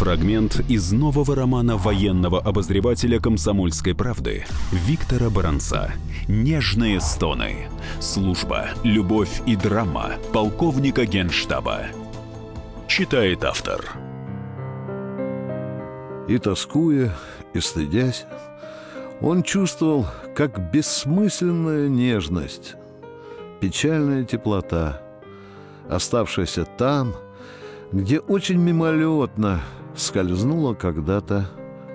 Фрагмент из нового романа военного обозревателя «Комсомольской правды» Виктора Баранца «Нежные стоны. Служба, любовь и драма полковника генштаба». Читает автор. И тоскуя, и стыдясь, он чувствовал, как бессмысленная нежность, печальная теплота, оставшаяся там, где очень мимолетно скользнула когда-то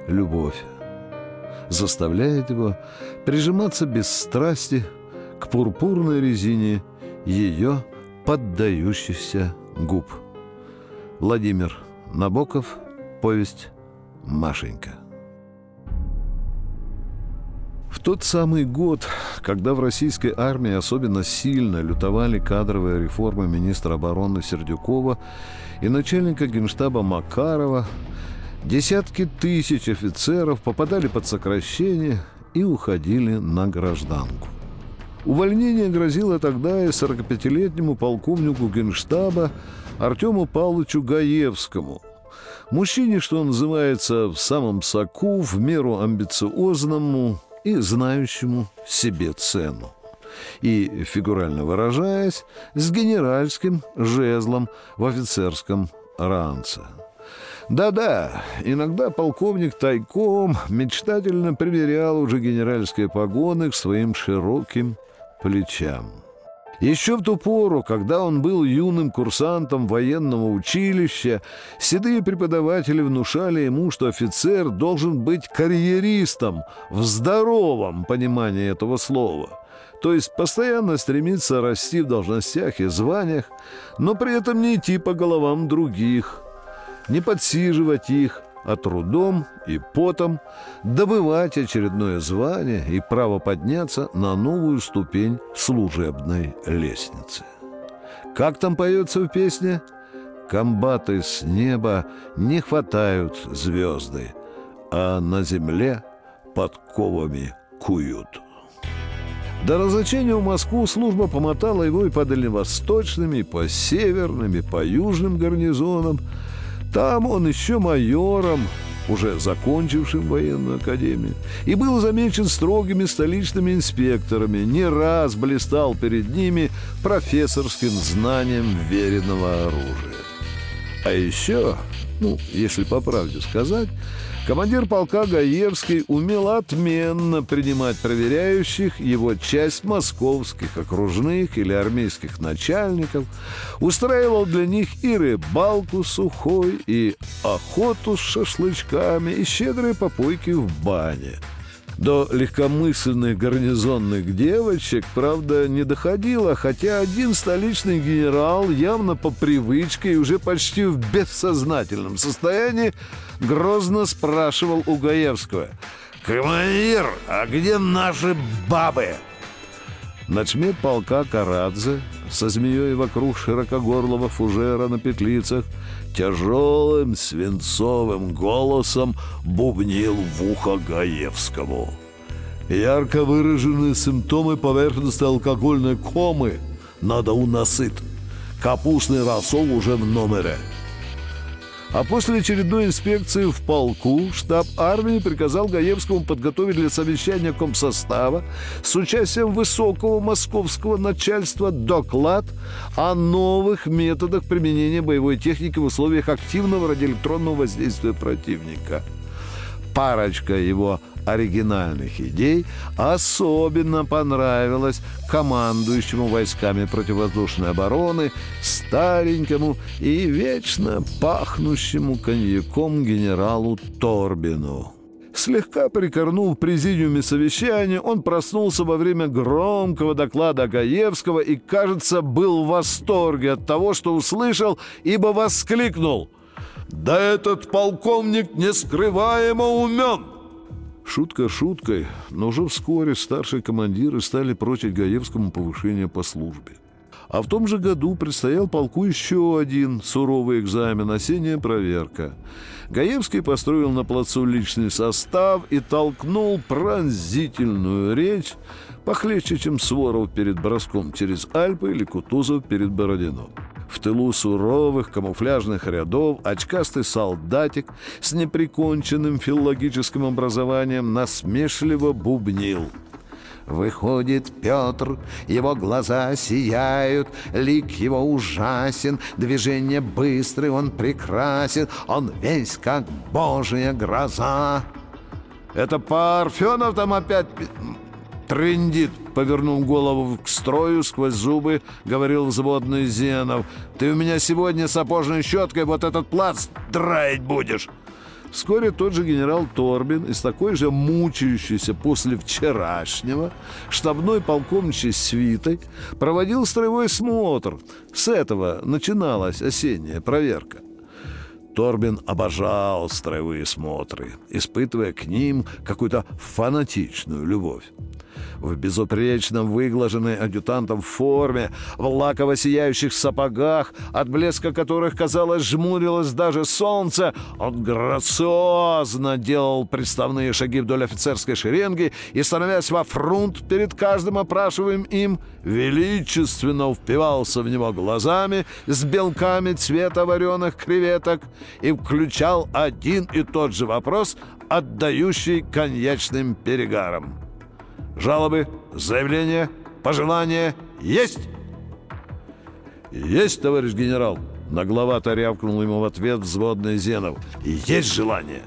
любовь, заставляет его прижиматься без страсти к пурпурной резине ее поддающихся губ. Владимир Набоков, повесть «Машенька». В тот самый год, когда в российской армии особенно сильно лютовали кадровые реформы министра обороны Сердюкова и начальника генштаба Макарова, десятки тысяч офицеров попадали под сокращение и уходили на гражданку. Увольнение грозило тогда и 45-летнему полковнику генштаба Артему Павловичу Гаевскому, мужчине, что называется, в самом соку, в меру амбициозному и знающему себе цену и, фигурально выражаясь, с генеральским жезлом в офицерском ранце. Да-да, иногда полковник тайком мечтательно примерял уже генеральские погоны к своим широким плечам. Еще в ту пору, когда он был юным курсантом военного училища, седые преподаватели внушали ему, что офицер должен быть карьеристом в здоровом понимании этого слова – то есть постоянно стремиться расти в должностях и званиях, но при этом не идти по головам других, не подсиживать их, а трудом и потом добывать очередное звание и право подняться на новую ступень служебной лестницы. Как там поется в песне? «Комбаты с неба не хватают звезды, а на земле подковами куют». До разлучения в Москву служба помотала его и по дальневосточным, и по северным, и по южным гарнизонам. Там он еще майором, уже закончившим военную академию, и был замечен строгими столичными инспекторами, не раз блистал перед ними профессорским знанием веренного оружия. А еще, ну, если по правде сказать, Командир полка Гаевский умел отменно принимать проверяющих его часть московских окружных или армейских начальников, устраивал для них и рыбалку сухой, и охоту с шашлычками, и щедрые попойки в бане – до легкомысленных гарнизонных девочек, правда, не доходило, хотя один столичный генерал явно по привычке и уже почти в бессознательном состоянии грозно спрашивал у Гаевского «Командир, а где наши бабы?» Начмет полка Карадзе со змеей вокруг широкогорлого фужера на петлицах тяжелым свинцовым голосом бубнил в ухо Гаевскому. Ярко выраженные симптомы поверхностной алкогольной комы надо уносить. Капустный рассол уже в номере. А после очередной инспекции в полку штаб армии приказал Гаевскому подготовить для совещания комсостава с участием высокого московского начальства доклад о новых методах применения боевой техники в условиях активного радиоэлектронного воздействия противника. Парочка его оригинальных идей особенно понравилось командующему войсками противовоздушной обороны, старенькому и вечно пахнущему коньяком генералу Торбину. Слегка прикорнув в президиуме совещания, он проснулся во время громкого доклада Гаевского и, кажется, был в восторге от того, что услышал, ибо воскликнул «Да этот полковник нескрываемо умен!» Шутка шуткой, но уже вскоре старшие командиры стали прочить Гаевскому повышение по службе. А в том же году предстоял полку еще один суровый экзамен, осенняя проверка. Гаевский построил на плацу личный состав и толкнул пронзительную речь, похлеще, чем Своров перед броском через Альпы или Кутузов перед Бородино. В тылу суровых камуфляжных рядов очкастый солдатик с неприконченным филологическим образованием насмешливо бубнил. Выходит Петр, его глаза сияют, лик его ужасен, движение быстрый, он прекрасен, он весь как божья гроза. Это Парфенов там опять трындит, повернул голову к строю сквозь зубы, говорил взводный Зенов. Ты у меня сегодня сапожной щеткой вот этот плац драить будешь. Вскоре тот же генерал Торбин из такой же мучающейся после вчерашнего штабной полковничьей свитой проводил строевой смотр. С этого начиналась осенняя проверка. Торбин обожал строевые смотры, испытывая к ним какую-то фанатичную любовь в безупречно выглаженной адъютантом форме, в лаково сияющих сапогах, от блеска которых, казалось, жмурилось даже солнце, он грациозно делал приставные шаги вдоль офицерской шеренги и, становясь во фрунт перед каждым опрашиваемым им, величественно впивался в него глазами с белками цвета вареных креветок и включал один и тот же вопрос, отдающий коньячным перегаром. Жалобы, заявления, пожелания есть? Есть, товарищ генерал. Нагловато рявкнул ему в ответ взводный Зенов. Есть желание.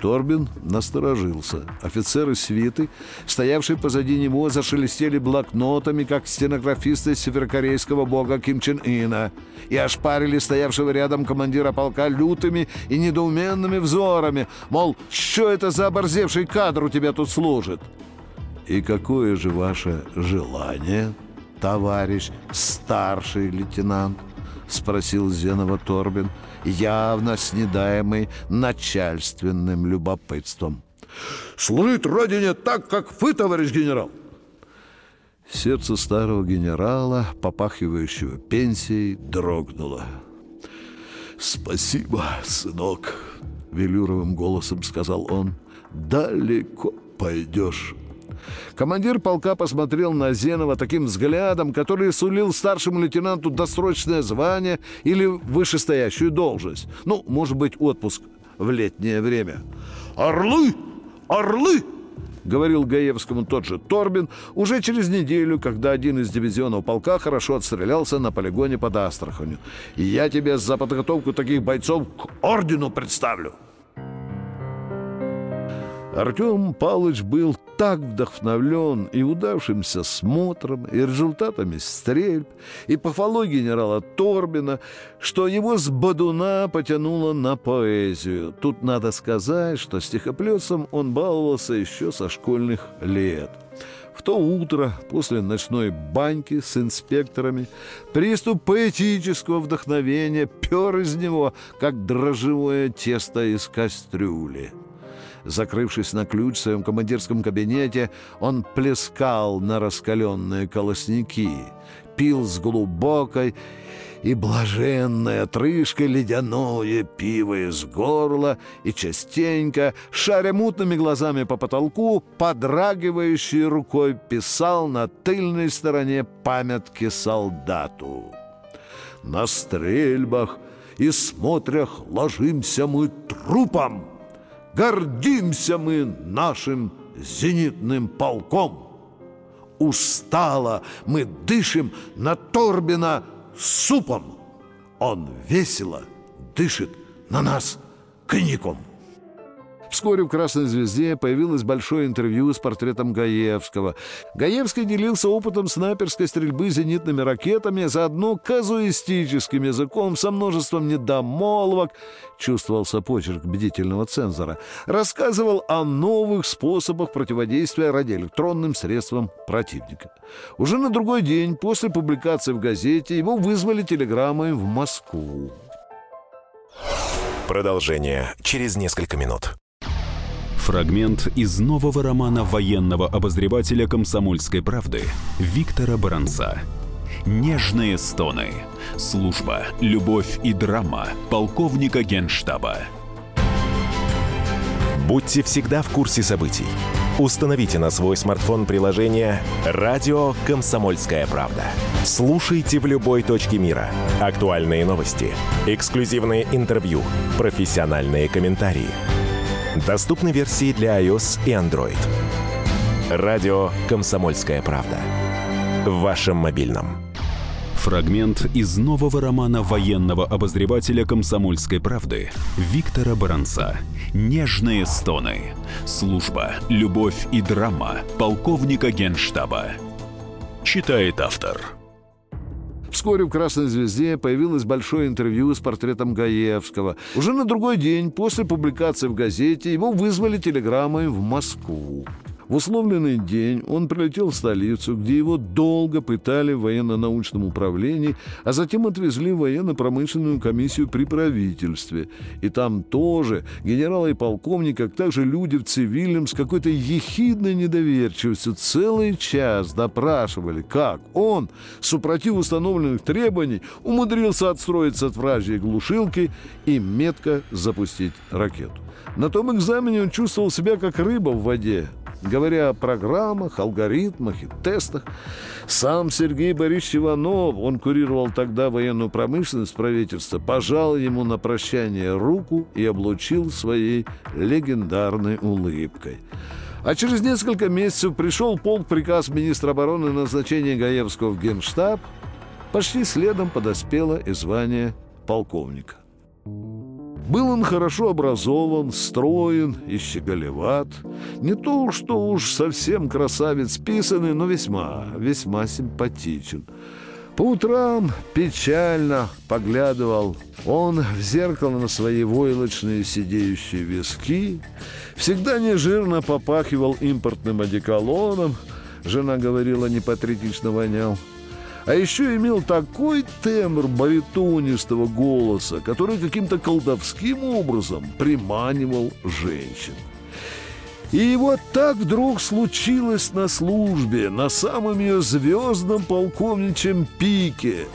Торбин насторожился. Офицеры свиты, стоявшие позади него, зашелестели блокнотами, как стенографисты северокорейского бога Ким Чен Ына, и ошпарили стоявшего рядом командира полка лютыми и недоуменными взорами, мол, что это за оборзевший кадр у тебя тут служит? «И какое же ваше желание, товарищ старший лейтенант?» — спросил Зенова Торбин, явно снедаемый начальственным любопытством. «Служить Родине так, как вы, товарищ генерал!» Сердце старого генерала, попахивающего пенсией, дрогнуло. «Спасибо, сынок», — велюровым голосом сказал он. «Далеко пойдешь». Командир полка посмотрел на Зенова таким взглядом, который сулил старшему лейтенанту досрочное звание или вышестоящую должность. Ну, может быть, отпуск в летнее время. «Орлы! Орлы!» — говорил Гаевскому тот же Торбин уже через неделю, когда один из дивизионов полка хорошо отстрелялся на полигоне под Астраханью. «Я тебе за подготовку таких бойцов к ордену представлю!» Артем Палыч был так вдохновлен и удавшимся смотром, и результатами стрельб, и пафологией генерала Торбина, что его с Бадуна потянуло на поэзию. Тут надо сказать, что стихоплесом он баловался еще со школьных лет. В то утро, после ночной баньки с инспекторами, приступ поэтического вдохновения пер из него, как дрожжевое тесто из кастрюли. Закрывшись на ключ в своем командирском кабинете, он плескал на раскаленные колосники, пил с глубокой и блаженной отрыжкой ледяное пиво из горла и частенько, шаря мутными глазами по потолку, подрагивающей рукой писал на тыльной стороне памятки солдату. «На стрельбах и смотрях ложимся мы трупом!» Гордимся мы нашим зенитным полком. Устало мы дышим на Торбина супом. Он весело дышит на нас коньяком. Вскоре в «Красной звезде» появилось большое интервью с портретом Гаевского. Гаевский делился опытом снайперской стрельбы зенитными ракетами, заодно казуистическим языком со множеством недомолвок, чувствовался почерк бдительного цензора, рассказывал о новых способах противодействия радиоэлектронным средствам противника. Уже на другой день после публикации в газете его вызвали телеграммой в Москву. Продолжение через несколько минут. Фрагмент из нового романа военного обозревателя «Комсомольской правды» Виктора Баранца. «Нежные стоны. Служба, любовь и драма полковника генштаба». Будьте всегда в курсе событий. Установите на свой смартфон приложение «Радио Комсомольская правда». Слушайте в любой точке мира. Актуальные новости, эксклюзивные интервью, профессиональные комментарии. Доступны версии для iOS и Android. «Радио Комсомольская правда». В вашем мобильном. Фрагмент из нового романа военного обозревателя «Комсомольской правды» Виктора Баранца «Нежные стоны. Служба, любовь и драма полковника генштаба». Читает автор. Вскоре в «Красной звезде» появилось большое интервью с портретом Гаевского. Уже на другой день после публикации в газете его вызвали телеграммой в Москву. В условленный день он прилетел в столицу, где его долго пытали в военно-научном управлении, а затем отвезли в военно-промышленную комиссию при правительстве. И там тоже генералы и полковник, а также люди в цивильном с какой-то ехидной недоверчивостью целый час допрашивали, как он, супротив установленных требований, умудрился отстроиться от вражьей глушилки и метко запустить ракету. На том экзамене он чувствовал себя как рыба в воде, говоря о программах, алгоритмах и тестах. Сам Сергей Борисович Иванов, он курировал тогда военную промышленность правительства, пожал ему на прощание руку и облучил своей легендарной улыбкой. А через несколько месяцев пришел полк приказ министра обороны на назначение Гаевского в генштаб. Почти следом подоспело и звание полковника. Был он хорошо образован, строен и щеголеват. Не то, что уж совсем красавец писанный, но весьма, весьма симпатичен. По утрам печально поглядывал он в зеркало на свои войлочные сидеющие виски, всегда нежирно попахивал импортным одеколоном, жена говорила, непатриотично вонял – а еще имел такой тембр баритонистого голоса, который каким-то колдовским образом приманивал женщин. И вот так вдруг случилось на службе, на самом ее звездном полковничьем пике.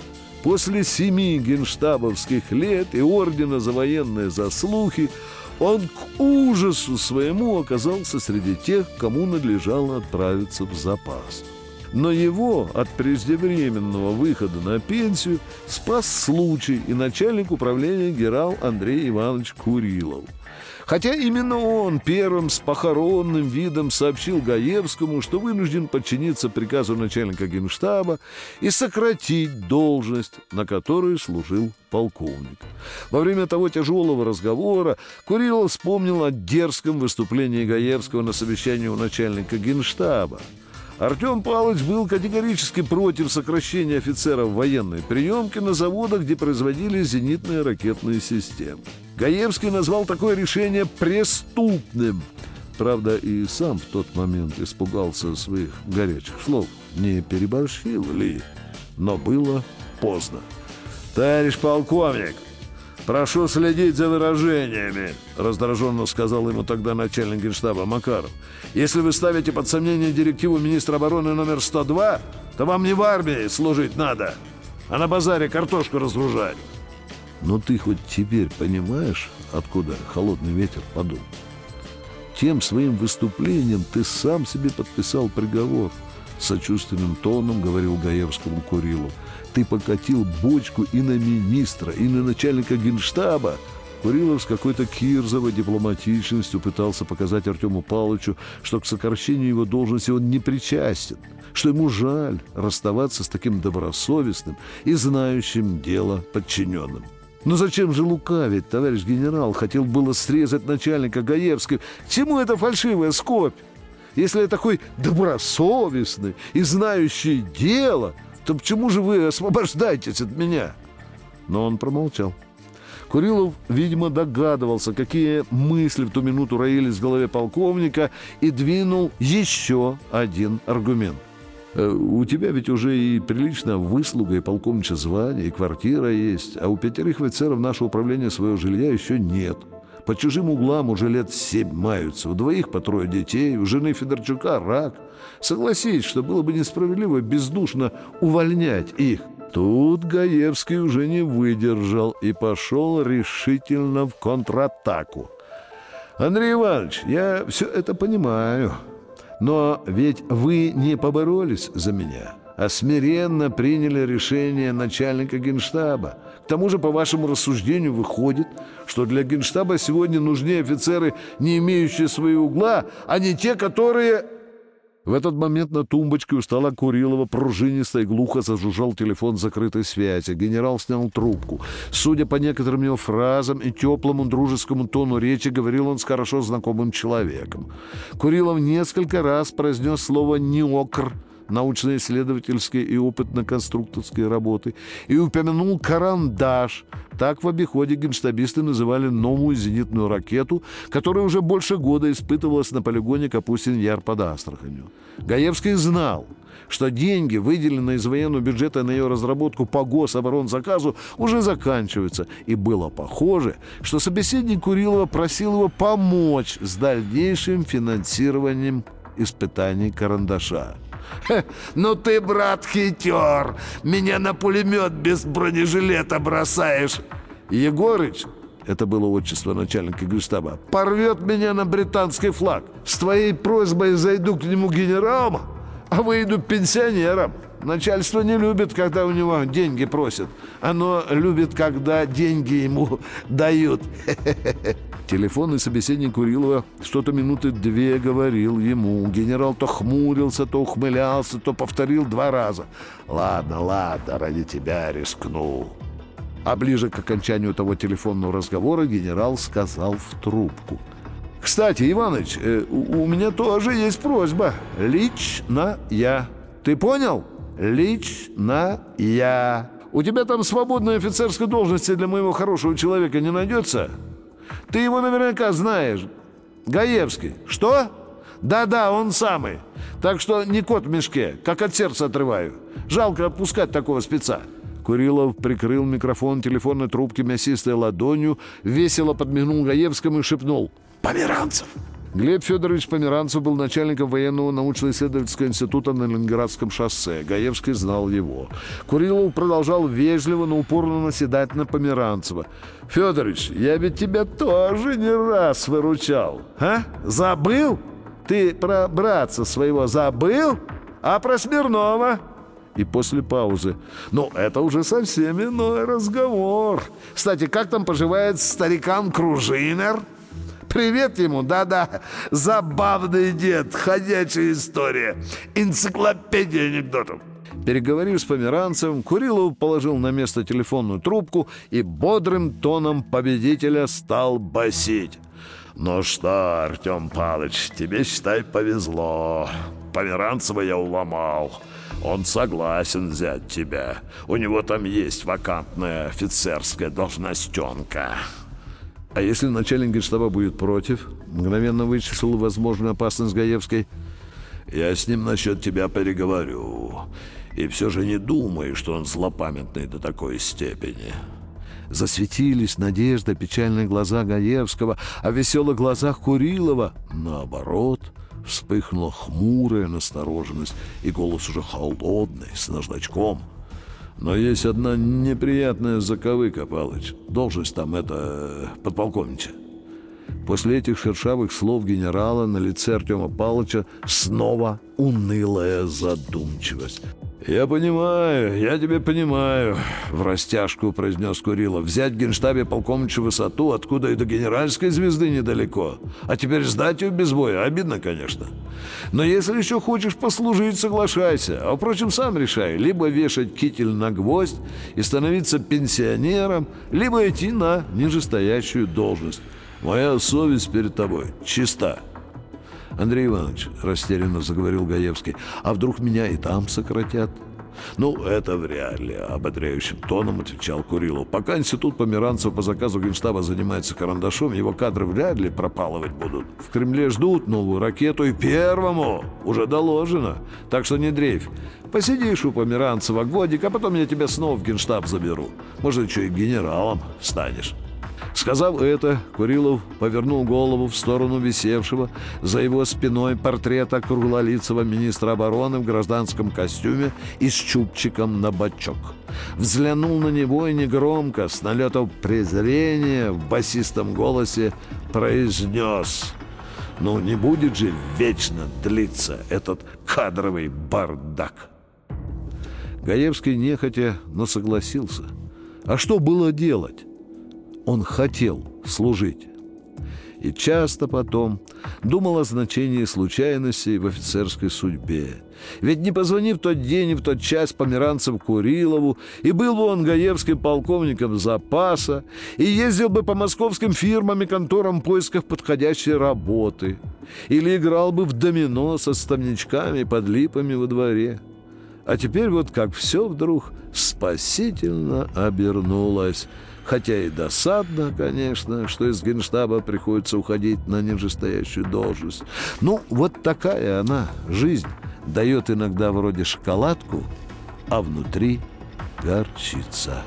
После семи генштабовских лет и ордена за военные заслуги он к ужасу своему оказался среди тех, кому надлежало отправиться в запас но его от преждевременного выхода на пенсию спас случай и начальник управления генерал Андрей Иванович Курилов. Хотя именно он первым с похоронным видом сообщил Гаевскому, что вынужден подчиниться приказу начальника генштаба и сократить должность, на которой служил полковник. Во время того тяжелого разговора Курилов вспомнил о дерзком выступлении Гаевского на совещании у начальника генштаба. Артем Павлович был категорически против сокращения офицеров военной приемки на заводах, где производили зенитные ракетные системы. Гаевский назвал такое решение преступным. Правда, и сам в тот момент испугался своих горячих слов. Не переборщил ли? Но было поздно. «Товарищ полковник!» «Прошу следить за выражениями», — раздраженно сказал ему тогда начальник генштаба Макаров. «Если вы ставите под сомнение директиву министра обороны номер 102, то вам не в армии служить надо, а на базаре картошку разгружать». Но ты хоть теперь понимаешь, откуда холодный ветер подул? Тем своим выступлением ты сам себе подписал приговор. Сочувственным тоном говорил Гаевскому Курилу ты покатил бочку и на министра, и на начальника генштаба. Курилов с какой-то кирзовой дипломатичностью пытался показать Артему Павловичу, что к сокращению его должности он не причастен, что ему жаль расставаться с таким добросовестным и знающим дело подчиненным. Но зачем же лукавить, товарищ генерал? Хотел было срезать начальника Гаевского. Чему эта фальшивая скопь? Если я такой добросовестный и знающий дело – то почему же вы освобождаетесь от меня?» Но он промолчал. Курилов, видимо, догадывался, какие мысли в ту минуту роились в голове полковника, и двинул еще один аргумент. «Э, «У тебя ведь уже и прилично выслуга, и полковничье звание, и квартира есть, а у пятерых офицеров нашего управления своего жилья еще нет. По чужим углам уже лет семь маются, у двоих по трое детей, у жены Федорчука рак. Согласись, что было бы несправедливо бездушно увольнять их. Тут Гаевский уже не выдержал и пошел решительно в контратаку. «Андрей Иванович, я все это понимаю. Но ведь вы не поборолись за меня, а смиренно приняли решение начальника генштаба. К тому же, по вашему рассуждению, выходит, что для генштаба сегодня нужны офицеры, не имеющие своего угла, а не те, которые... В этот момент на тумбочке у стола Курилова пружинисто и глухо зажужжал телефон закрытой связи. Генерал снял трубку. Судя по некоторым его фразам и теплому дружескому тону речи, говорил он с хорошо знакомым человеком. Курилов несколько раз произнес слово «неокр», научно-исследовательские и опытно-конструкторские работы, и упомянул карандаш. Так в обиходе генштабисты называли новую зенитную ракету, которая уже больше года испытывалась на полигоне Капустин-Яр под Астраханью. Гаевский знал, что деньги, выделенные из военного бюджета на ее разработку по гособоронзаказу, уже заканчиваются. И было похоже, что собеседник Курилова просил его помочь с дальнейшим финансированием испытаний карандаша. «Ну ты, брат, хитер! Меня на пулемет без бронежилета бросаешь!» «Егорыч, это было отчество начальника гестаба, порвет меня на британский флаг. С твоей просьбой зайду к нему генералом, а выйду пенсионером. Начальство не любит, когда у него деньги просят. Оно любит, когда деньги ему дают. Телефонный собеседник Курилова что-то минуты две говорил ему. Генерал то хмурился, то ухмылялся, то повторил два раза. «Ладно, ладно, ради тебя рискну». А ближе к окончанию того телефонного разговора генерал сказал в трубку. «Кстати, Иваныч, э, у меня тоже есть просьба. Лично я. Ты понял? Лично я. У тебя там свободной офицерской должности для моего хорошего человека не найдется?» Ты его наверняка знаешь. Гаевский. Что? Да-да, он самый. Так что не кот в мешке, как от сердца отрываю. Жалко отпускать такого спеца. Курилов прикрыл микрофон телефонной трубки мясистой ладонью, весело подмигнул Гаевскому и шепнул «Померанцев!» Глеб Федорович Померанцев был начальником военного научно-исследовательского института на Ленинградском шоссе. Гаевский знал его. Курилов продолжал вежливо, но упорно наседать на Померанцева. «Федорович, я ведь тебя тоже не раз выручал. А? Забыл? Ты про братца своего забыл? А про Смирнова?» И после паузы. «Ну, это уже совсем иной разговор. Кстати, как там поживает старикан Кружинер?» Привет ему, да-да. Забавный дед, ходячая история. Энциклопедия анекдотов. Переговорив с Померанцевым, Курилов положил на место телефонную трубку и бодрым тоном победителя стал басить. «Ну что, Артем Павлович, тебе, считай, повезло. Померанцева я уломал. Он согласен взять тебя. У него там есть вакантная офицерская должностенка». А если начальник генштаба будет против? Мгновенно вычислил возможную опасность Гаевской. Я с ним насчет тебя переговорю. И все же не думай, что он злопамятный до такой степени. Засветились надежда, печальные глаза Гаевского, а в веселых глазах Курилова, наоборот, вспыхнула хмурая настороженность, и голос уже холодный, с наждачком — но есть одна неприятная заковыка, Палыч. Должность там это подполковнича. После этих шершавых слов генерала на лице Артема Павловича снова унылая задумчивость. «Я понимаю, я тебя понимаю», — в растяжку произнес Курилов. «Взять генштабе полковничью высоту, откуда и до генеральской звезды недалеко. А теперь сдать ее без боя. Обидно, конечно. Но если еще хочешь послужить, соглашайся. А, впрочем, сам решай. Либо вешать китель на гвоздь и становиться пенсионером, либо идти на нижестоящую должность. Моя совесть перед тобой чиста». «Андрей Иванович», — растерянно заговорил Гаевский, «а вдруг меня и там сократят?» «Ну, это вряд ли», — ободряющим тоном отвечал Курилов. «Пока институт Померанцева по заказу Генштаба занимается карандашом, его кадры вряд ли пропалывать будут. В Кремле ждут новую ракету, и первому уже доложено. Так что не дрейфь. Посидишь у Померанцева годик, а потом я тебя снова в Генштаб заберу. Может, еще и генералом станешь». Сказав это, Курилов повернул голову в сторону висевшего за его спиной портрета круглолицего министра обороны в гражданском костюме и с чубчиком на бочок. Взглянул на него и негромко, с налетом презрения в басистом голосе произнес Ну, не будет же вечно длиться этот кадровый бардак. Гаевский нехотя, но согласился. А что было делать? Он хотел служить. И часто потом думал о значении случайностей в офицерской судьбе. Ведь не позвонив в тот день и в тот час померанцев Курилову, и был бы он гаевским полковником запаса, и ездил бы по московским фирмам и конторам в поисках подходящей работы, или играл бы в домино со ставничками под липами во дворе. А теперь вот как все вдруг спасительно обернулось – Хотя и досадно, конечно, что из генштаба приходится уходить на нижестоящую должность. Ну, вот такая она, жизнь. Дает иногда вроде шоколадку, а внутри горчица.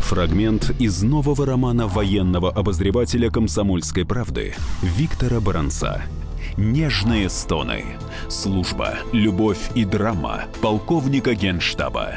Фрагмент из нового романа военного обозревателя «Комсомольской правды» Виктора Баранца. «Нежные стоны. Служба, любовь и драма полковника генштаба».